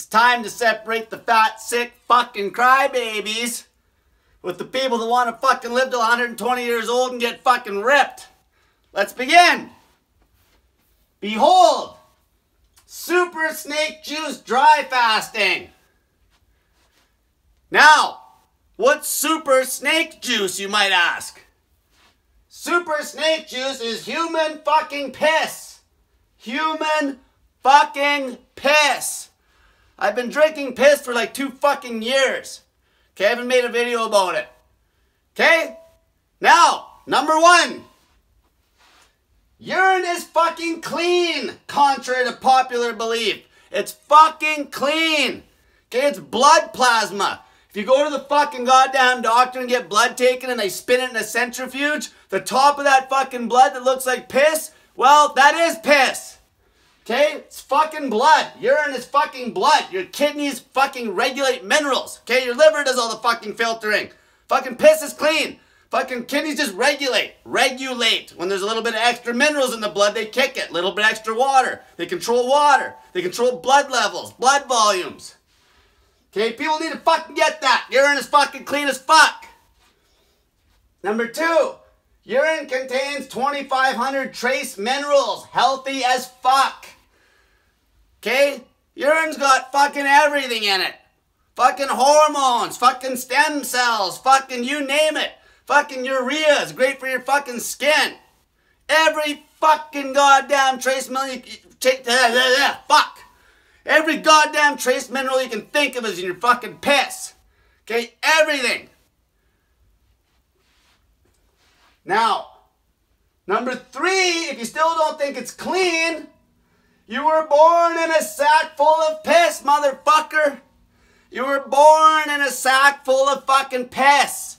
It's time to separate the fat, sick, fucking crybabies with the people that want to fucking live till 120 years old and get fucking ripped. Let's begin. Behold, super snake juice dry fasting. Now, what's super snake juice, you might ask? Super snake juice is human fucking piss. Human fucking piss. I've been drinking piss for like two fucking years. Okay, I haven't made a video about it. Okay? Now, number one. Urine is fucking clean, contrary to popular belief. It's fucking clean. Okay, it's blood plasma. If you go to the fucking goddamn doctor and get blood taken and they spin it in a centrifuge, the top of that fucking blood that looks like piss, well, that is piss. Okay? It's fucking blood. Urine is fucking blood. Your kidneys fucking regulate minerals. Okay? Your liver does all the fucking filtering. Fucking piss is clean. Fucking kidneys just regulate. Regulate. When there's a little bit of extra minerals in the blood, they kick it. Little bit extra water. They control water. They control blood levels, blood volumes. Okay? People need to fucking get that. Urine is fucking clean as fuck. Number two. Urine contains 2,500 trace minerals. Healthy as fuck. Okay? Urine's got fucking everything in it. Fucking hormones, fucking stem cells, fucking you name it. Fucking urea is great for your fucking skin. Every fucking goddamn trace mineral fuck. Every goddamn trace mineral you can think of is in your fucking piss. Okay? Everything. Now, number three, if you still don't think it's clean, you were born in a sack full of piss, motherfucker. You were born in a sack full of fucking piss.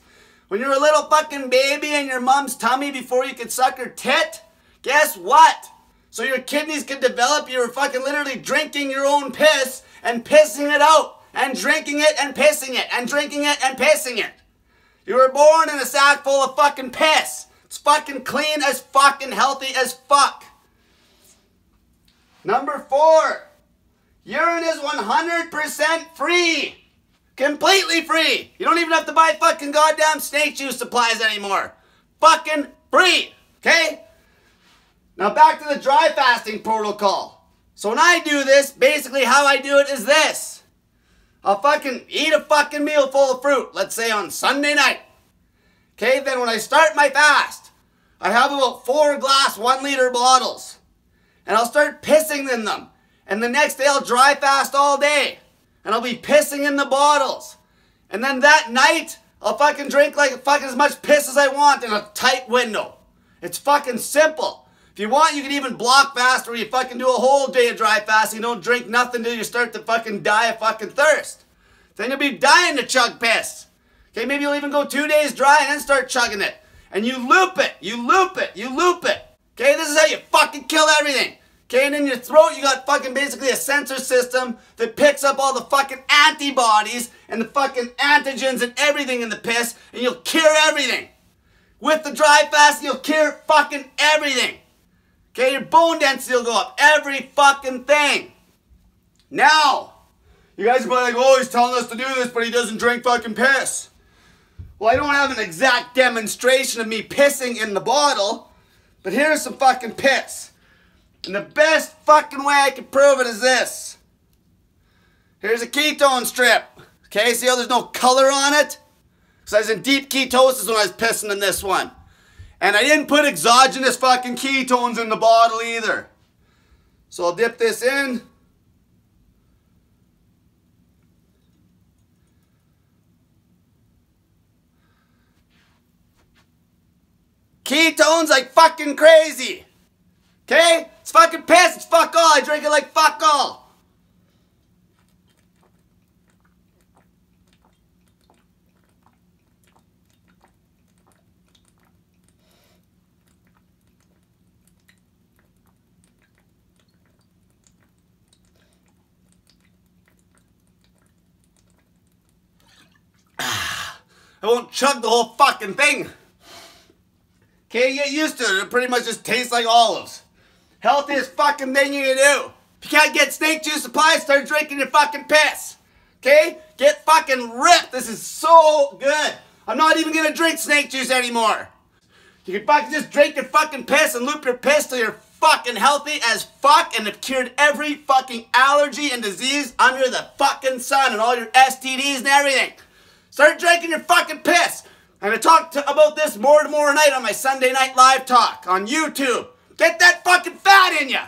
When you were a little fucking baby in your mom's tummy before you could suck her tit, guess what? So your kidneys could develop, you were fucking literally drinking your own piss and pissing it out, and drinking it and pissing it, and drinking it and pissing it. You were born in a sack full of fucking piss. It's fucking clean as fucking healthy as fuck. Number four, urine is 100% free. Completely free. You don't even have to buy fucking goddamn snake juice supplies anymore. Fucking free. Okay? Now back to the dry fasting protocol. So when I do this, basically how I do it is this. I'll fucking eat a fucking meal full of fruit, let's say on Sunday night. Okay, then when I start my fast, I have about four glass one liter bottles and I'll start pissing in them. And the next day I'll dry fast all day. And I'll be pissing in the bottles. And then that night, I'll fucking drink like fucking as much piss as I want in a tight window. It's fucking simple. You want, you can even block fast where you fucking do a whole day of dry fast. You don't drink nothing till you start to fucking die of fucking thirst. Then you'll be dying to chug piss. Okay, maybe you'll even go two days dry and then start chugging it. And you loop it, you loop it, you loop it. Okay, this is how you fucking kill everything. Okay, and in your throat, you got fucking basically a sensor system that picks up all the fucking antibodies and the fucking antigens and everything in the piss, and you'll cure everything. With the dry fast, you'll cure fucking everything. Okay, your bone density will go up. Every fucking thing. Now, you guys are like, oh, he's telling us to do this, but he doesn't drink fucking piss. Well, I don't have an exact demonstration of me pissing in the bottle, but here's some fucking piss. And the best fucking way I can prove it is this. Here's a ketone strip. Okay, see how there's no color on it? Because I was in deep ketosis when I was pissing in this one. And I didn't put exogenous fucking ketones in the bottle either. So I'll dip this in. Ketones like fucking crazy. Okay? It's fucking piss. It's fuck all. I drink it like fuck all. I won't chug the whole fucking thing. Okay, get used to it. It pretty much just tastes like olives. Healthiest fucking thing you can do. If you can't get snake juice supplies, start drinking your fucking piss. Okay? Get fucking ripped. This is so good. I'm not even gonna drink snake juice anymore. You can fucking just drink your fucking piss and loop your piss till you're fucking healthy as fuck and have cured every fucking allergy and disease under the fucking sun and all your STDs and everything. Start drinking your fucking piss. And I talk to, talk about this more tomorrow night on my Sunday night live talk on YouTube. Get that fucking fat in ya.